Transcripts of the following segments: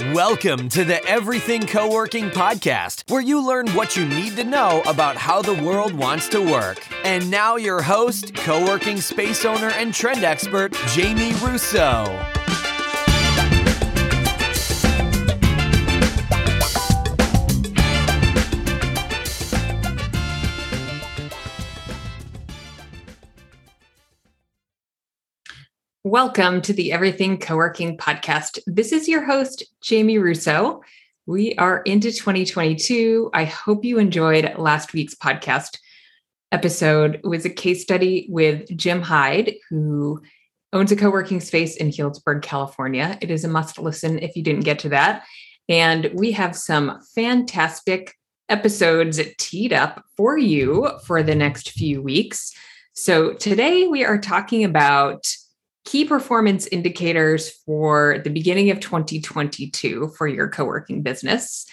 Welcome to the Everything Co working podcast, where you learn what you need to know about how the world wants to work. And now, your host, co working space owner, and trend expert, Jamie Russo. Welcome to the Everything Co-working podcast. This is your host, Jamie Russo. We are into 2022. I hope you enjoyed last week's podcast episode. It was a case study with Jim Hyde, who owns a co-working space in Healdsburg, California. It is a must listen if you didn't get to that. And we have some fantastic episodes teed up for you for the next few weeks. So today we are talking about key performance indicators for the beginning of 2022 for your co working business.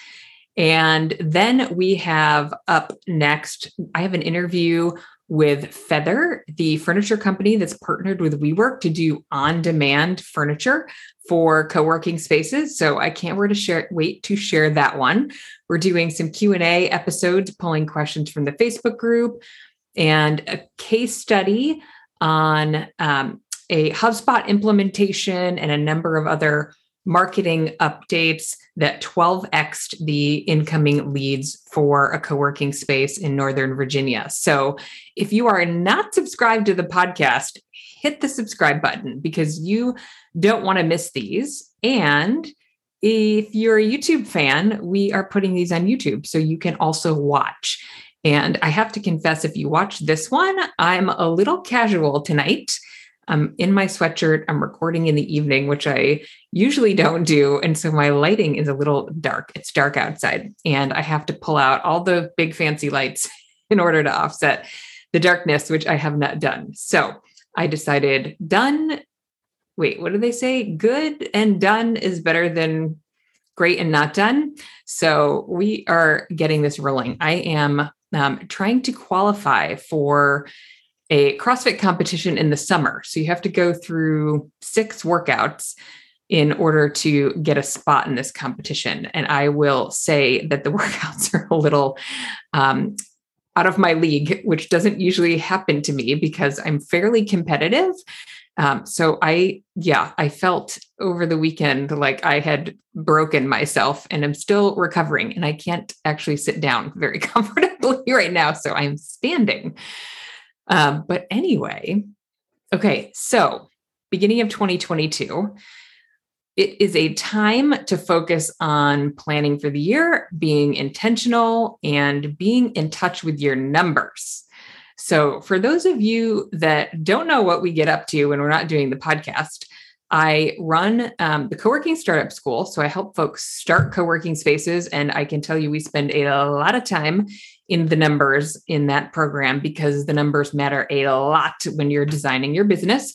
And then we have up next, I have an interview with Feather, the furniture company that's partnered with WeWork to do on-demand furniture for co-working spaces. So I can't wait to share wait to share that one. We're doing some Q&A episodes pulling questions from the Facebook group and a case study on um, a HubSpot implementation and a number of other marketing updates that 12xed the incoming leads for a co-working space in Northern Virginia. So if you are not subscribed to the podcast, hit the subscribe button because you don't want to miss these. And if you're a YouTube fan, we are putting these on YouTube so you can also watch. And I have to confess, if you watch this one, I'm a little casual tonight I'm in my sweatshirt. I'm recording in the evening, which I usually don't do. And so my lighting is a little dark. It's dark outside, and I have to pull out all the big fancy lights in order to offset the darkness, which I have not done. So I decided done. Wait, what do they say? Good and done is better than great and not done. So we are getting this rolling. I am um, trying to qualify for a CrossFit competition in the summer. So you have to go through six workouts in order to get a spot in this competition. And I will say that the workouts are a little um, out of my league, which doesn't usually happen to me because I'm fairly competitive. Um, so I, yeah, I felt over the weekend like I had broken myself and I'm still recovering and I can't actually sit down very comfortably right now. So I'm standing. Um, but anyway, okay, so beginning of 2022, it is a time to focus on planning for the year, being intentional, and being in touch with your numbers. So, for those of you that don't know what we get up to when we're not doing the podcast, I run um, the co working startup school. So, I help folks start co working spaces. And I can tell you, we spend a lot of time in the numbers in that program because the numbers matter a lot when you're designing your business.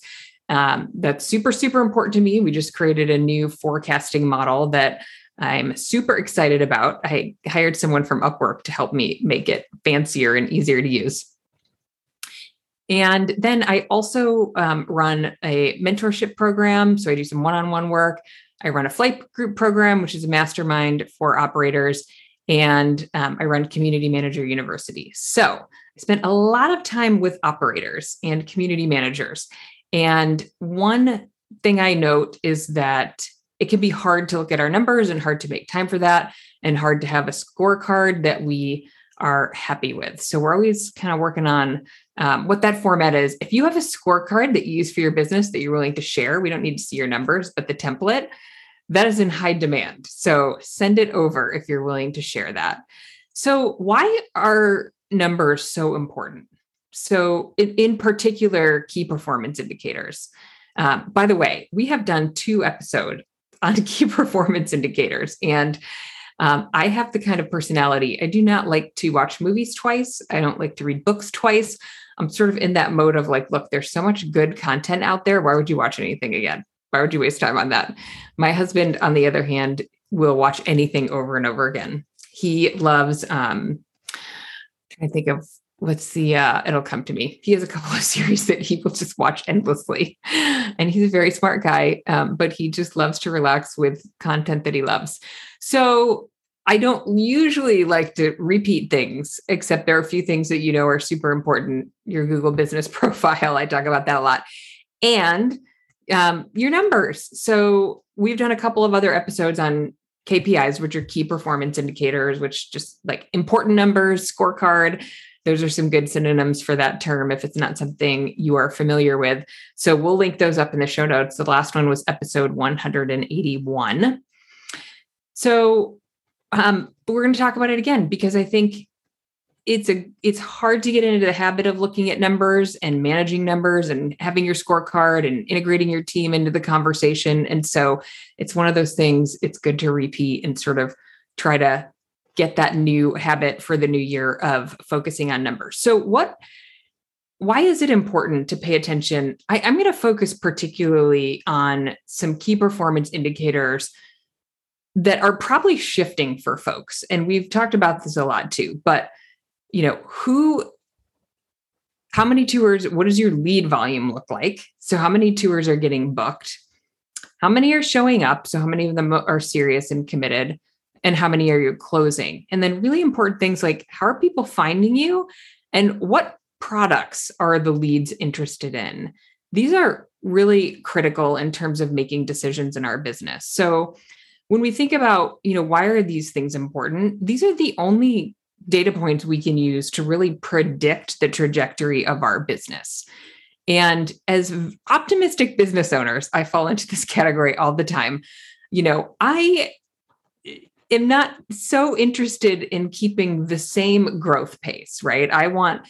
Um, that's super, super important to me. We just created a new forecasting model that I'm super excited about. I hired someone from Upwork to help me make it fancier and easier to use. And then I also um, run a mentorship program. So I do some one on one work. I run a flight group program, which is a mastermind for operators and um, I run Community Manager University. So I spent a lot of time with operators and community managers. And one thing I note is that it can be hard to look at our numbers and hard to make time for that, and hard to have a scorecard that we are happy with. So we're always kind of working on um, what that format is. If you have a scorecard that you use for your business that you're willing to share, we don't need to see your numbers, but the template, that is in high demand. So send it over if you're willing to share that. So, why are numbers so important? So, in, in particular, key performance indicators. Um, by the way, we have done two episodes on key performance indicators, and um, I have the kind of personality I do not like to watch movies twice. I don't like to read books twice. I'm sort of in that mode of like, look, there's so much good content out there. Why would you watch anything again? Why would you waste time on that? My husband, on the other hand, will watch anything over and over again. He loves um I think of what's the uh it'll come to me he has a couple of series that he will just watch endlessly and he's a very smart guy um, but he just loves to relax with content that he loves so i don't usually like to repeat things except there are a few things that you know are super important your google business profile i talk about that a lot and um, your numbers so we've done a couple of other episodes on KPIs, which are key performance indicators, which just like important numbers, scorecard. Those are some good synonyms for that term if it's not something you are familiar with. So we'll link those up in the show notes. The last one was episode 181. So um, we're going to talk about it again because I think it's a it's hard to get into the habit of looking at numbers and managing numbers and having your scorecard and integrating your team into the conversation. And so it's one of those things it's good to repeat and sort of try to get that new habit for the new year of focusing on numbers. So what why is it important to pay attention? I, i'm going to focus particularly on some key performance indicators that are probably shifting for folks and we've talked about this a lot too but you know, who, how many tours, what does your lead volume look like? So, how many tours are getting booked? How many are showing up? So, how many of them are serious and committed? And how many are you closing? And then, really important things like how are people finding you? And what products are the leads interested in? These are really critical in terms of making decisions in our business. So, when we think about, you know, why are these things important? These are the only data points we can use to really predict the trajectory of our business. And as optimistic business owners, I fall into this category all the time. You know, I eh, am not so interested in keeping the same growth pace, right? I want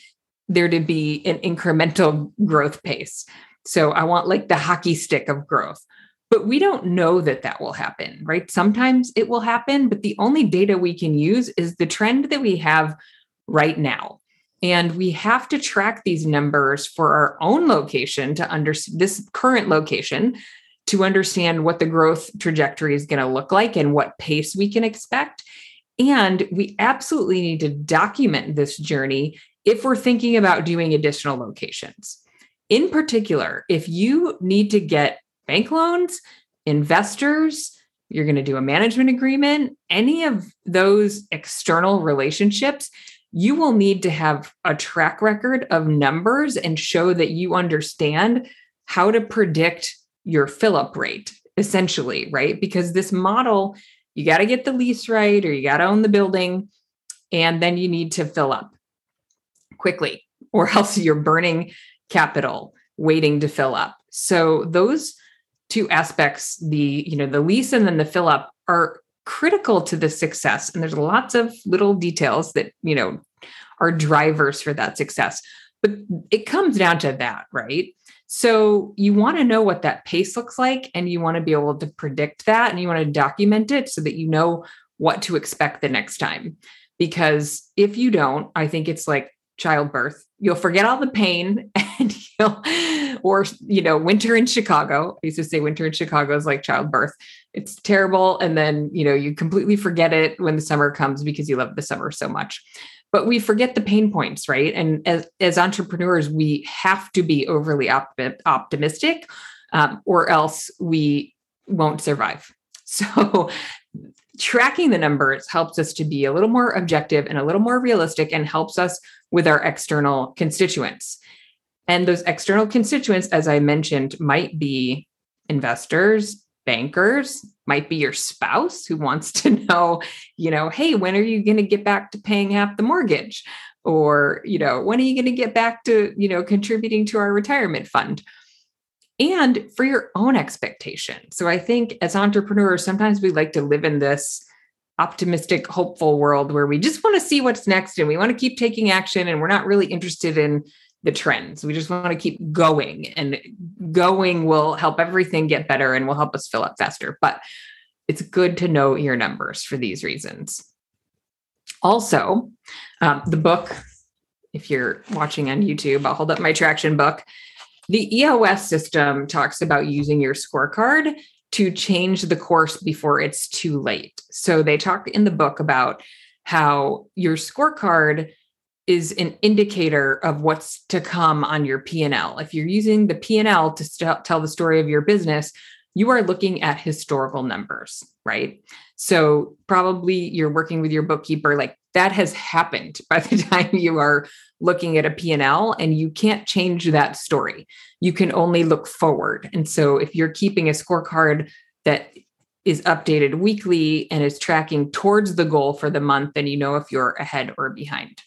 there to be an incremental growth pace. So I want like the hockey stick of growth but we don't know that that will happen, right? Sometimes it will happen, but the only data we can use is the trend that we have right now. And we have to track these numbers for our own location to understand this current location to understand what the growth trajectory is going to look like and what pace we can expect. And we absolutely need to document this journey if we're thinking about doing additional locations. In particular, if you need to get bank loans, investors, you're going to do a management agreement, any of those external relationships, you will need to have a track record of numbers and show that you understand how to predict your fill up rate, essentially, right? Because this model, you got to get the lease right or you got to own the building, and then you need to fill up quickly, or else you're burning capital waiting to fill up. So, those two aspects the you know the lease and then the fill up are critical to the success. And there's lots of little details that you know are drivers for that success. But it comes down to that right? So you want to know what that pace looks like and you want to be able to predict that and you want to document it so that you know what to expect the next time. Because if you don't i think it's like childbirth. You'll forget all the pain and you'll or you know winter in chicago. I used to say winter in chicago is like childbirth. It's terrible and then you know you completely forget it when the summer comes because you love the summer so much. But we forget the pain points right? And as, as entrepreneurs we have to be overly op- optimistic um, or else we won't survive. So tracking the numbers helps us to be a little more objective and a little more realistic and helps us with our external constituents. And those external constituents, as I mentioned, might be investors, bankers, might be your spouse who wants to know, you know, hey, when are you going to get back to paying half the mortgage? Or, you know, when are you going to get back to, you know, contributing to our retirement fund? And for your own expectation. So I think as entrepreneurs, sometimes we like to live in this optimistic, hopeful world where we just want to see what's next and we want to keep taking action and we're not really interested in the trends. We just want to keep going and going will help everything get better and will help us fill up faster. But it's good to know your numbers for these reasons. Also, um, the book, if you're watching on YouTube, I'll hold up my traction book. The EOS system talks about using your scorecard to change the course before it's too late. So they talk in the book about how your scorecard is an indicator of what's to come on your P&L. If you're using the P&L to st- tell the story of your business, you are looking at historical numbers, right? So probably you're working with your bookkeeper like that has happened by the time you are looking at a P&L and you can't change that story. You can only look forward. And so if you're keeping a scorecard that is updated weekly and is tracking towards the goal for the month, then you know if you're ahead or behind.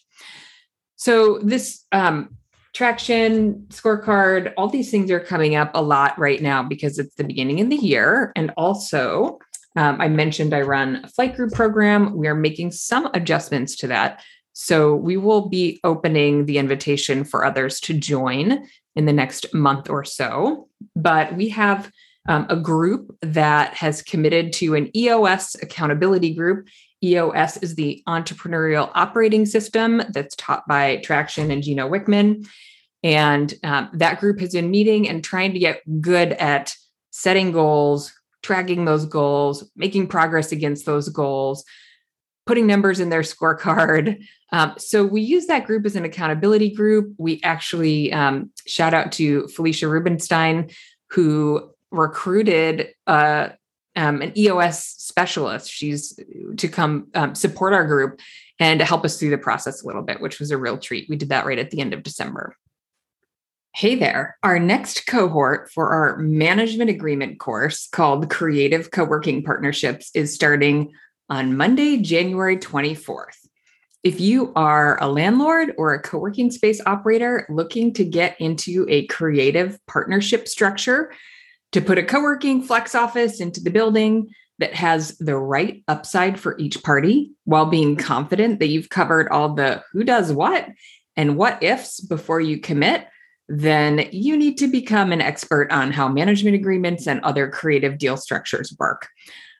So this um, traction scorecard, all these things are coming up a lot right now because it's the beginning of the year. And also, um, I mentioned I run a flight group program. We are making some adjustments to that. So we will be opening the invitation for others to join in the next month or so. But we have um, a group that has committed to an EOS accountability group. EOS is the entrepreneurial operating system that's taught by Traction and Gino Wickman. And um, that group has been meeting and trying to get good at setting goals, tracking those goals, making progress against those goals, putting numbers in their scorecard. Um, so we use that group as an accountability group. We actually um, shout out to Felicia Rubenstein, who recruited uh, um, an EOS specialist. She's to come um, support our group and to help us through the process a little bit, which was a real treat. We did that right at the end of December. Hey there. Our next cohort for our management agreement course called Creative Co-working Partnerships is starting on Monday, January 24th. If you are a landlord or a co working space operator looking to get into a creative partnership structure to put a co working flex office into the building that has the right upside for each party while being mm-hmm. confident that you've covered all the who does what and what ifs before you commit, then you need to become an expert on how management agreements and other creative deal structures work.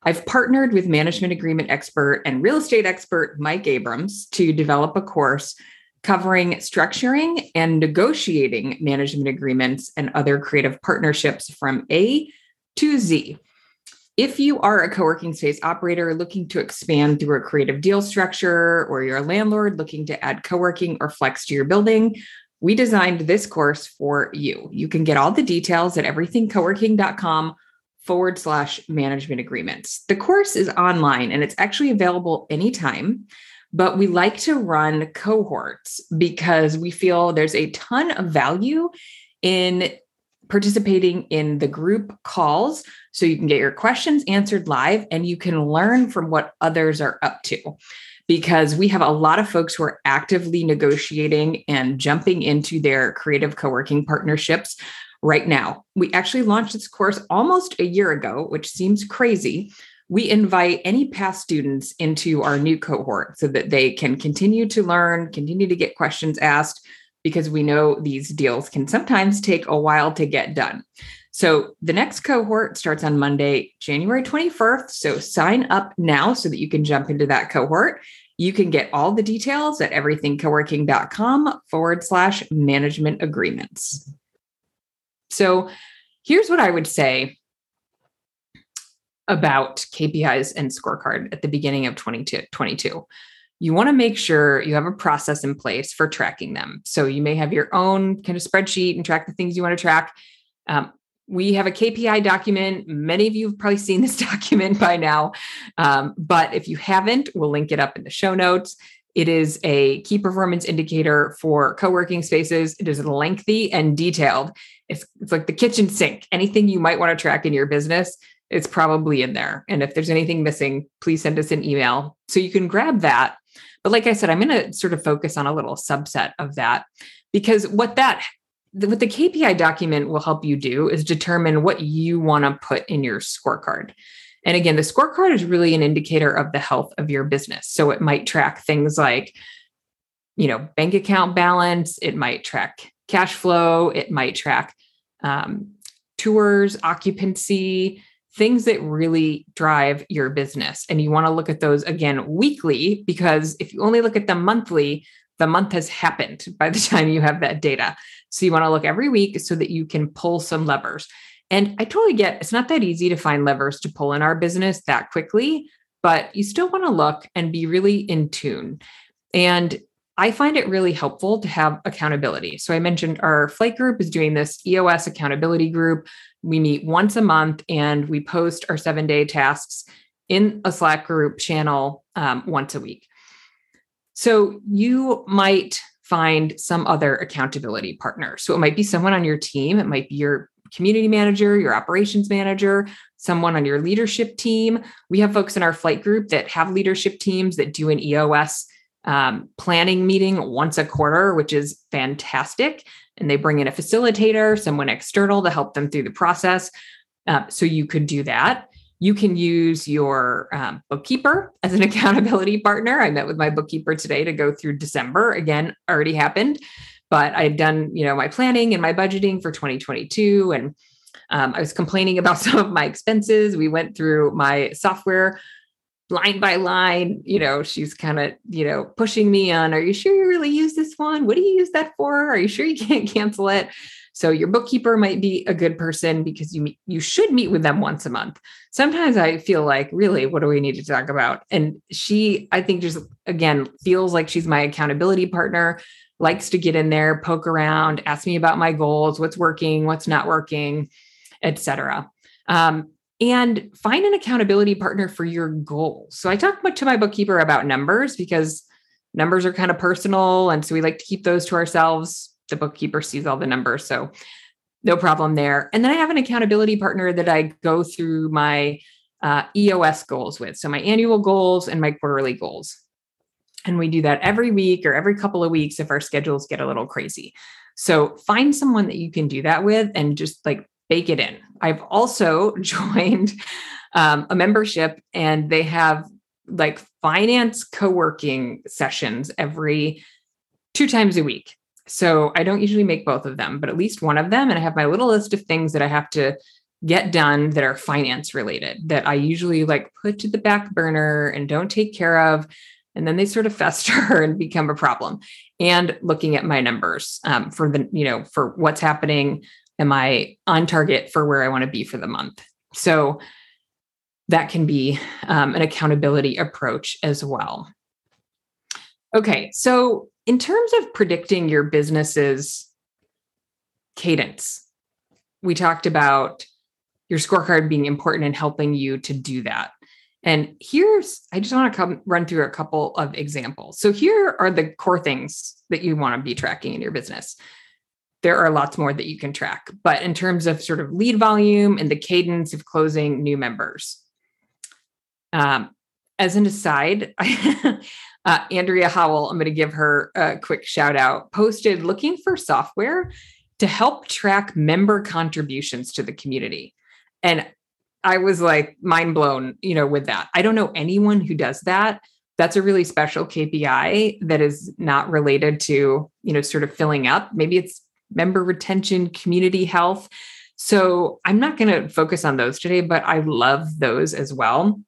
I've partnered with management agreement expert and real estate expert Mike Abrams to develop a course covering structuring and negotiating management agreements and other creative partnerships from A to Z. If you are a co working space operator looking to expand through a creative deal structure, or you're a landlord looking to add co working or flex to your building, we designed this course for you. You can get all the details at everythingcoworking.com forward slash management agreements. The course is online and it's actually available anytime, but we like to run cohorts because we feel there's a ton of value in participating in the group calls so you can get your questions answered live and you can learn from what others are up to because we have a lot of folks who are actively negotiating and jumping into their creative co-working partnerships right now. We actually launched this course almost a year ago, which seems crazy. We invite any past students into our new cohort so that they can continue to learn, continue to get questions asked, because we know these deals can sometimes take a while to get done. So the next cohort starts on Monday, January 21st. So sign up now so that you can jump into that cohort. You can get all the details at everythingcoworking.com forward slash management agreements. So here's what I would say about KPIs and scorecard at the beginning of 2022. You want to make sure you have a process in place for tracking them. So you may have your own kind of spreadsheet and track the things you want to track. Um, we have a KPI document. Many of you have probably seen this document by now. Um, but if you haven't, we'll link it up in the show notes. It is a key performance indicator for co working spaces. It is lengthy and detailed. It's, it's like the kitchen sink. Anything you might want to track in your business, it's probably in there. And if there's anything missing, please send us an email so you can grab that. But like I said, I'm going to sort of focus on a little subset of that because what that what the KPI document will help you do is determine what you want to put in your scorecard. And again, the scorecard is really an indicator of the health of your business. So it might track things like, you know, bank account balance, it might track cash flow, it might track um, tours, occupancy, things that really drive your business. And you want to look at those again weekly because if you only look at them monthly, the month has happened by the time you have that data. So you want to look every week so that you can pull some levers. And I totally get it's not that easy to find levers to pull in our business that quickly, but you still want to look and be really in tune. And I find it really helpful to have accountability. So I mentioned our flight group is doing this EOS accountability group. We meet once a month and we post our seven day tasks in a Slack group channel um, once a week. So you might find some other accountability partner. So it might be someone on your team, it might be your community manager, your operations manager, someone on your leadership team. We have folks in our flight group that have leadership teams that do an EOS um, planning meeting once a quarter, which is fantastic. And they bring in a facilitator, someone external to help them through the process. Uh, so you could do that. You can use your um, bookkeeper as an accountability partner. I met with my bookkeeper today to go through December. Again, already happened, but I had done, you know, my planning and my budgeting for 2022 and um, I was complaining about some of my expenses. We went through my software line by line. You know, she's kind of, you know, pushing me on, are you sure you really use this one? What do you use that for? Are you sure you can't cancel it? So your bookkeeper might be a good person because you you should meet with them once a month. Sometimes I feel like, really, what do we need to talk about? And she, I think, just again feels like she's my accountability partner. Likes to get in there, poke around, ask me about my goals, what's working, what's not working etc. Um, and find an accountability partner for your goals. So I talk to my bookkeeper about numbers because numbers are kind of personal. And so we like to keep those to ourselves. The bookkeeper sees all the numbers. So no problem there. And then I have an accountability partner that I go through my uh, EOS goals with. So my annual goals and my quarterly goals. And we do that every week or every couple of weeks if our schedules get a little crazy. So find someone that you can do that with and just like bake it in. I've also joined um, a membership and they have like finance co-working sessions every two times a week. So I don't usually make both of them, but at least one of them. And I have my little list of things that I have to get done that are finance related that I usually like put to the back burner and don't take care of. And then they sort of fester and become a problem. And looking at my numbers um, for the, you know, for what's happening am I on target for where I want to be for the month? So that can be um, an accountability approach as well. Okay, so in terms of predicting your business's cadence, we talked about your scorecard being important in helping you to do that. And here's, I just want to come run through a couple of examples. So here are the core things that you want to be tracking in your business there are lots more that you can track. But in terms of sort of lead volume and the cadence of closing new members, um, as an aside, uh, Andrea Howell, I'm going to give her a quick shout out, posted looking for software to help track member contributions to the community. And I was like mind blown, you know, with that. I don't know anyone who does that. That's a really special KPI that is not related to, you know, sort of filling up. Maybe it's member retention, community health. So I'm not going to focus on those today, but I love those as well.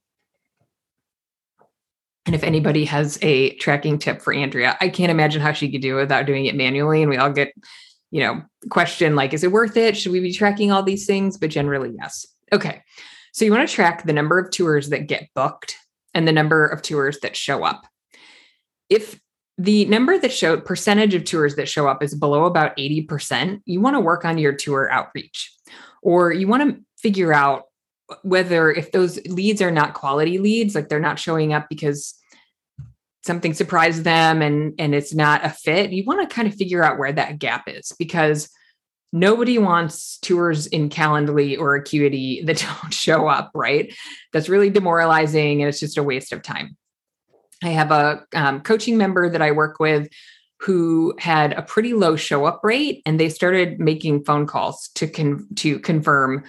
And if anybody has a tracking tip for Andrea, I can't imagine how she could do it without doing it manually. And we all get, you know, question like, is it worth it? Should we be tracking all these things? But generally, yes. Okay. So you want to track the number of tours that get booked and the number of tours that show up. If the number that showed percentage of tours that show up is below about 80%, you want to work on your tour outreach or you want to figure out whether if those leads are not quality leads, like they're not showing up because something surprised them and and it's not a fit, you want to kind of figure out where that gap is because nobody wants tours in Calendly or Acuity that don't show up, right? That's really demoralizing and it's just a waste of time. I have a um, coaching member that I work with who had a pretty low show up rate and they started making phone calls to con- to confirm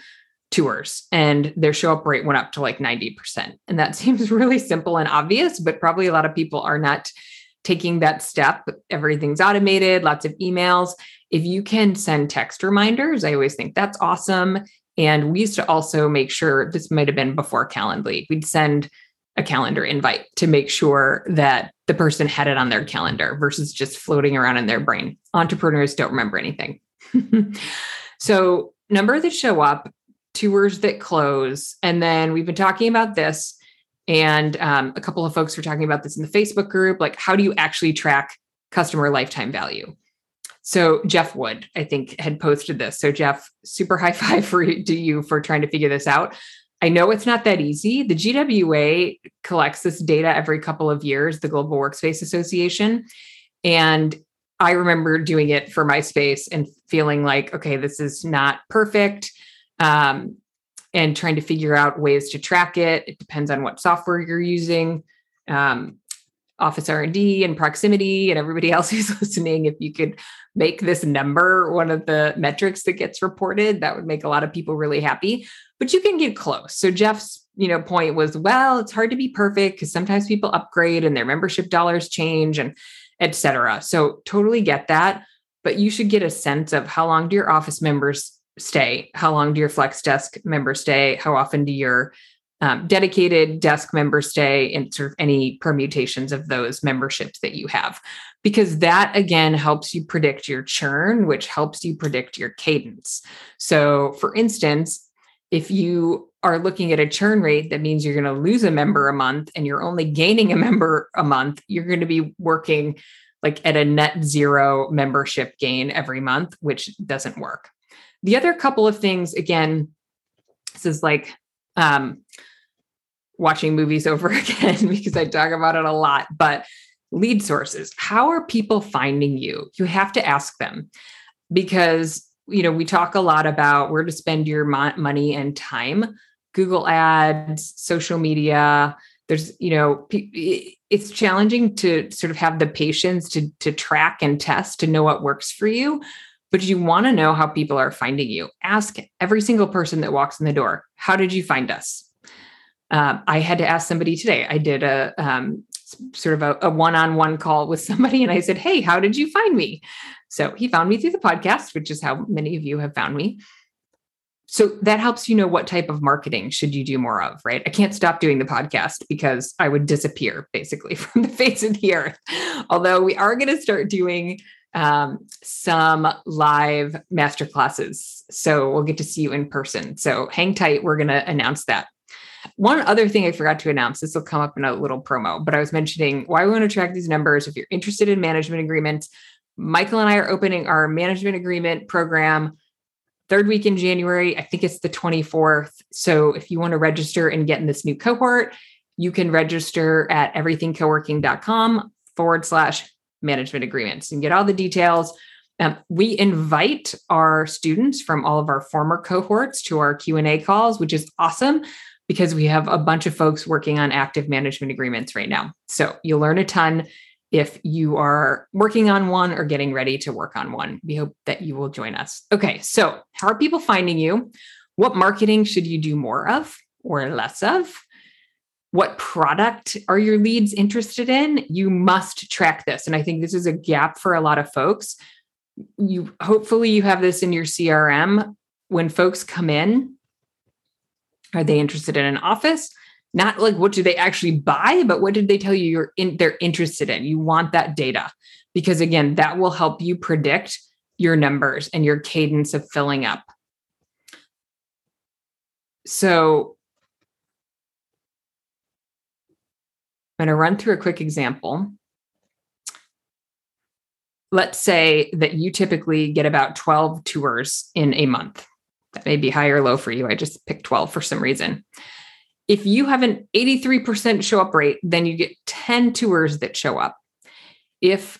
tours and their show up rate went up to like 90%. And that seems really simple and obvious, but probably a lot of people are not taking that step. Everything's automated, lots of emails. If you can send text reminders, I always think that's awesome. And we used to also make sure this might have been before Calendly. We'd send a calendar invite to make sure that the person had it on their calendar versus just floating around in their brain. Entrepreneurs don't remember anything. so, number that show up, tours that close. And then we've been talking about this, and um, a couple of folks were talking about this in the Facebook group. Like, how do you actually track customer lifetime value. So Jeff Wood, I think, had posted this. So Jeff, super high five for to you for trying to figure this out. I know it's not that easy. The GWA collects this data every couple of years, the Global Workspace Association. And I remember doing it for my space and feeling like, okay, this is not perfect. Um, and trying to figure out ways to track it. It depends on what software you're using. Um, OfficeRnD and proximity and everybody else who's listening if you could make this number one of the metrics that gets reported that would make a lot of people really happy. But you can get close. So jeff's you know point was well it's hard to be perfect because sometimes people upgrade and their membership dollars change and etc so totally get that. But you should get a sense of how long do your office members stay? How long do your flex desk members stay? How often do your um, dedicated desk member stay and sort of any permutations of those memberships that you have. Because that again helps you predict your churn which helps you predict your cadence. So for instance if you are looking at a churn rate that means you're going to lose a member a month and you're only gaining a member a month you're going to be working like at a net zero membership gain every month which doesn't work. The other couple of things again this is like um, watching movies over again because I talk about it a lot. But lead sources, how are people finding you? You have to ask them because you know we talk a lot about where to spend your money and time google ads social media there's you know it's challenging to sort of have the patience to to track and test to know what works for you but you want to know how people are finding you ask every single person that walks in the door how did you find us um, I had to ask somebody today. I did a um, sort of a, a one-on-one call with somebody, and I said, "Hey, how did you find me?" So he found me through the podcast, which is how many of you have found me. So that helps you know what type of marketing should you do more of, right? I can't stop doing the podcast because I would disappear basically from the face of the earth. Although we are going to start doing um, some live master classes. So we'll get to see you in person. So hang tight. We're going to announce that one other thing I forgot to announce, this will come up in a little promo, but I was mentioning why we want to track these numbers. If you're interested in management agreements, Michael and I are opening our management agreement program third week in January. I think it's the 24th. So if you want to register and get in this new cohort, you can register at everythingcoworking.com forward slash management agreements and get all the details. Um, we invite our students from all of our former cohorts to our q&a calls which is awesome because we have a bunch of folks working on active management agreements right now. So you'll learn a ton if you are working on one or getting ready to work on one. We hope that you will join us. Okay, so how are people finding you? What marketing should you do more of or less of? What product are your leads interested in? You must track this. And I think this is a gap for a lot of folks. You hopefully you have this in your CRM when folks come in are they interested in an office? Not like what do they actually buy, but what did they tell you you're in, they're interested in? You want that data because again, that will help you predict your numbers and your cadence of filling up. So I'm going to run through a quick example. Let's say that you typically get about 12 tours in a month that may be high or low for you. I just picked 12 for some reason. If you have an 83% show up rate, then you get 10 tours that show up. If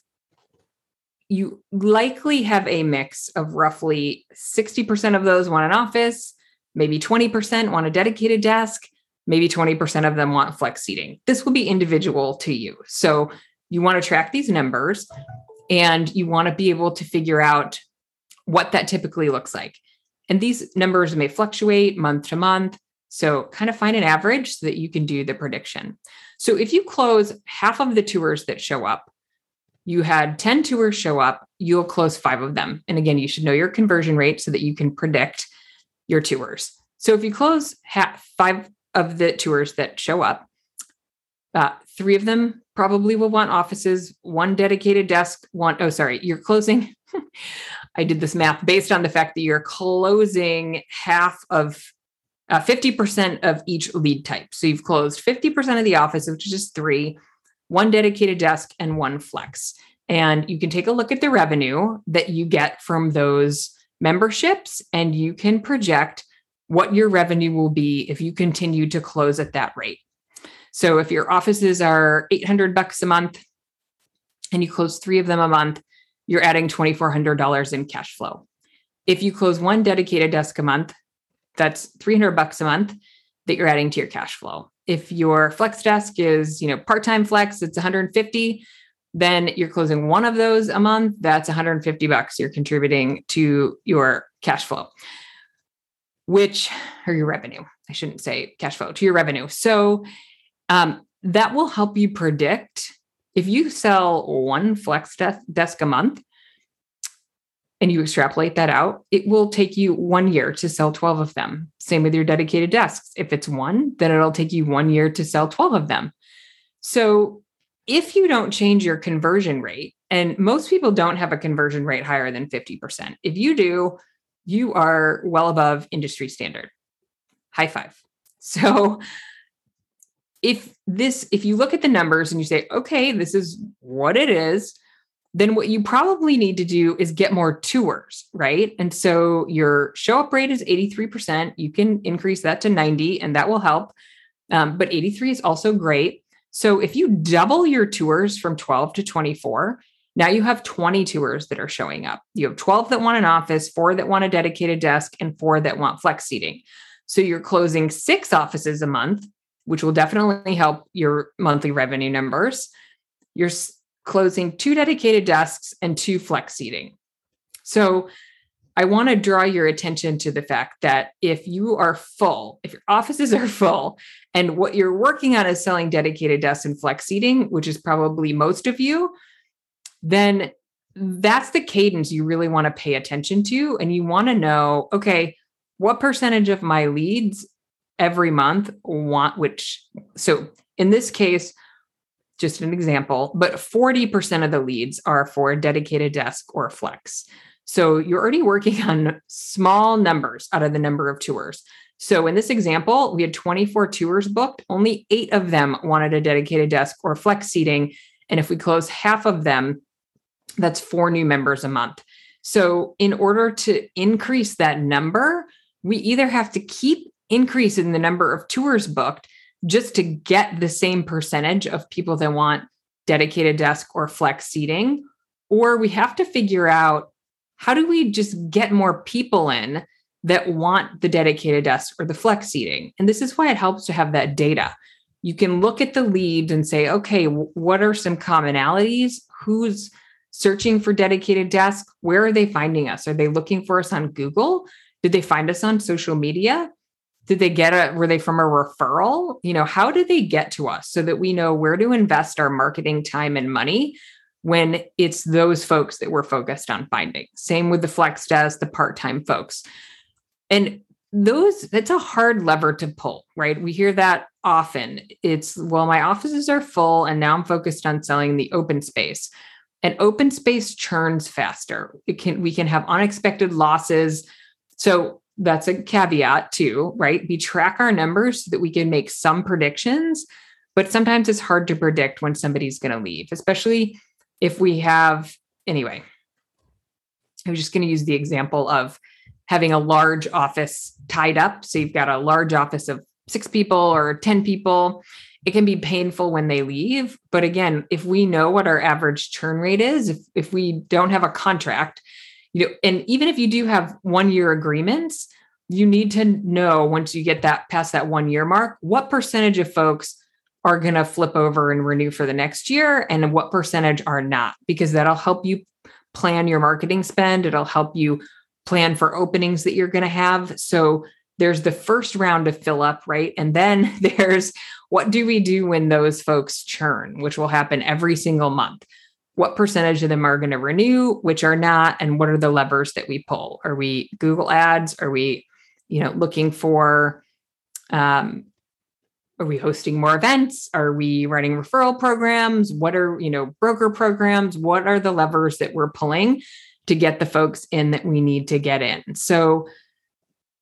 you likely have a mix of roughly 60% of those want an office, maybe 20% want a dedicated desk, maybe 20% of them want flex seating. This will be individual to you. So you want to track these numbers and you want to be able to figure out what that typically looks like. And these numbers may fluctuate month to month. So, kind of find an average so that you can do the prediction. So, if you close half of the tours that show up, you had 10 tours show up, you'll close five of them. And again, you should know your conversion rate so that you can predict your tours. So, if you close half, five of the tours that show up, uh, three of them probably will want offices, one dedicated desk, one, oh, sorry, you're closing. I did this math based on the fact that you're closing half of uh, 50% of each lead type. So you've closed 50% of the office, which is three, one dedicated desk, and one flex. And you can take a look at the revenue that you get from those memberships and you can project what your revenue will be if you continue to close at that rate. So if your offices are 800 bucks a month and you close 3 of them a month, you're adding $2400 in cash flow. If you close one dedicated desk a month, that's 300 bucks a month that you're adding to your cash flow. If your flex desk is, you know, part-time flex, it's 150, then you're closing one of those a month, that's 150 bucks you're contributing to your cash flow which or your revenue i shouldn't say cash flow to your revenue so um, that will help you predict if you sell one flex desk a month and you extrapolate that out it will take you one year to sell 12 of them same with your dedicated desks if it's one then it'll take you one year to sell 12 of them so if you don't change your conversion rate and most people don't have a conversion rate higher than 50% if you do you are well above industry standard. High five. So if this if you look at the numbers and you say okay this is what it is then what you probably need to do is get more tours right and so your show up rate is 83% you can increase that to 90 and that will help um, but 83 is also great so if you double your tours from 12 to 24 now you have 20 tours that are showing up. You have 12 that want an office, four that want a dedicated desk, and four that want flex seating. So you're closing six offices a month, which will definitely help your monthly revenue numbers. You're closing two dedicated desks and two flex seating. So I want to draw your attention to the fact that if you are full, if your offices are full, and what you're working on is selling dedicated desks and flex seating, which is probably most of you, then that's the cadence you really want to pay attention to. And you want to know, okay, what percentage of my leads every month want which? So in this case, just an example, but 40% of the leads are for dedicated desk or flex. So you're already working on small numbers out of the number of tours. So in this example, we had 24 tours booked, only eight of them wanted a dedicated desk or flex seating. And if we close half of them, that's four new members a month. So, in order to increase that number, we either have to keep increasing the number of tours booked just to get the same percentage of people that want dedicated desk or flex seating, or we have to figure out how do we just get more people in that want the dedicated desk or the flex seating. And this is why it helps to have that data. You can look at the leads and say, okay, what are some commonalities? Who's searching for dedicated desk, where are they finding us? Are they looking for us on Google? Did they find us on social media? Did they get a, were they from a referral? You know, how did they get to us so that we know where to invest our marketing time and money when it's those folks that we're focused on finding? Same with the flex desk, the part time folks. And those, that's a hard lever to pull, right? We hear that often. It's, well, my offices are full and now I'm focused on selling the open space and open space churns faster. It can we can have unexpected losses. So that's a caveat too, right? We track our numbers so that we can make some predictions, but sometimes it's hard to predict when somebody's going to leave, especially if we have anyway. I was just going to use the example of having a large office tied up. So you've got a large office of six people or 10 people it can be painful when they leave. But again, if we know what our average churn rate is, if, if we don't have a contract, you know, and even if you do have one year agreements, you need to know once you get that past that one year mark, what percentage of folks are going to flip over and renew for the next year and what percentage are not, because that'll help you plan your marketing spend. It'll help you plan for openings that you're going to have. So there's the first round of fill up, right? And then there's what do we do when those folks churn, which will happen every single month? What percentage of them are going to renew, which are not, and what are the levers that we pull? Are we Google ads? Are we, you know, looking for um, are we hosting more events are we running referral programs what are you know broker programs what are the levers that we're pulling to get the folks in that we need to get in so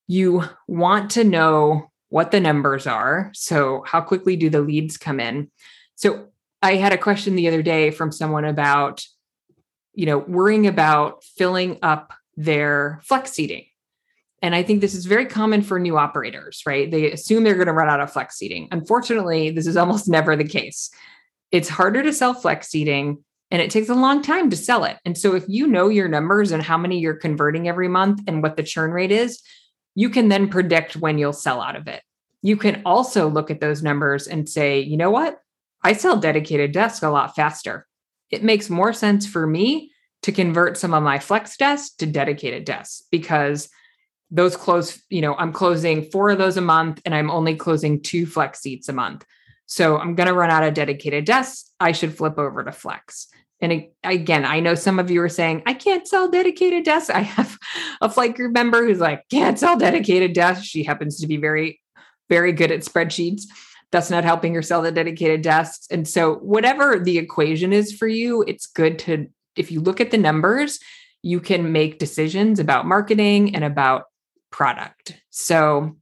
you want to know what the numbers are. So, how quickly do the leads come in? So, I had a question the other day from someone about you know, worrying about filling up their flex seating. And I think this is very common for new operators, right? They assume they're going to run out of flex seating. Unfortunately, this is almost never the case. It's harder to sell flex seating and it takes a long time to sell it. And so if you know your numbers and how many you're converting every month and what the churn rate is, you can then predict when you'll sell out of it. You can also look at those numbers and say, you know what? I sell dedicated desks a lot faster. It makes more sense for me to convert some of my flex desks to dedicated desks because those close, you know, I'm closing four of those a month and I'm only closing two flex seats a month. So I'm going to run out of dedicated desks. I should flip over to flex. And again, I know some of you are saying, I can't sell dedicated desks. I have a flight group member who's like, can't sell dedicated desks. She happens to be very, very good at spreadsheets. That's not helping her sell the dedicated desks. And so, whatever the equation is for you, it's good to, if you look at the numbers, you can make decisions about marketing and about product. So,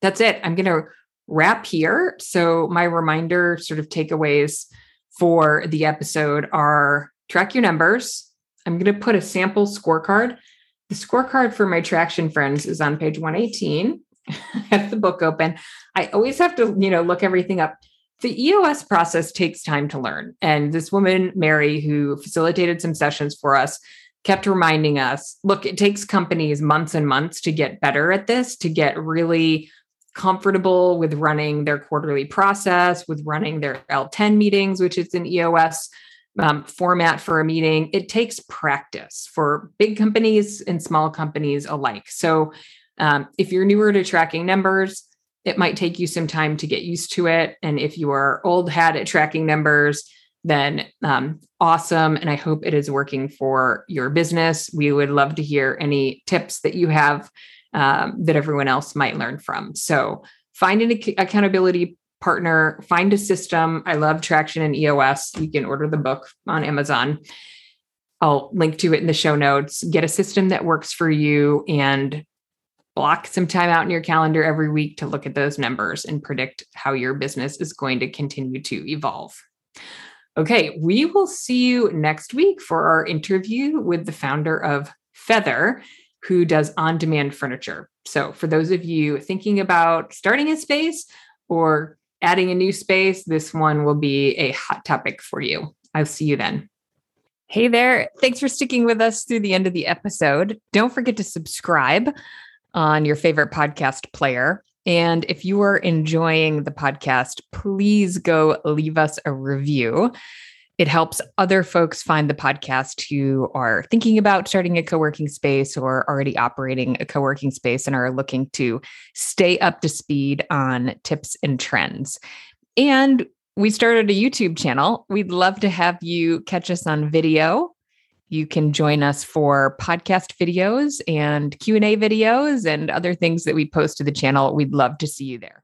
that's it. I'm going to wrap here. So, my reminder sort of takeaways for the episode are track your numbers. I'm going to put a sample scorecard. The scorecard for my traction friends is on page 118. Have the book open. I always have to, you know, look everything up. The EOS process takes time to learn. And this woman, Mary, who facilitated some sessions for us, kept reminding us look, it takes companies months and months to get better at this, to get really comfortable with running their quarterly process, with running their L10 meetings, which is an EOS um, format for a meeting. It takes practice for big companies and small companies alike. So um, if you're newer to tracking numbers, it might take you some time to get used to it. And if you are old hat at tracking numbers, then um, awesome. And I hope it is working for your business. We would love to hear any tips that you have um, that everyone else might learn from. So find an ac- accountability partner, find a system. I love Traction and EOS. You can order the book on Amazon. I'll link to it in the show notes. Get a system that works for you and block some time out in your calendar every week to look at those numbers and predict how your business is going to continue to evolve. Okay, we will see you next week for our interview with the founder of Feather who does on demand furniture. So, for those of you thinking about starting a space or adding a new space, this one will be a hot topic for you. I'll see you then. Hey there. Thanks for sticking with us through the end of the episode. Don't forget to subscribe on your favorite podcast player. And if you are enjoying the podcast, please go leave us a review. It helps other folks find the podcast who are thinking about starting a co working space or already operating a co working space and are looking to stay up to speed on tips and trends. And we started a YouTube channel. We'd love to have you catch us on video. You can join us for podcast videos and Q&A videos and other things that we post to the channel. We'd love to see you there.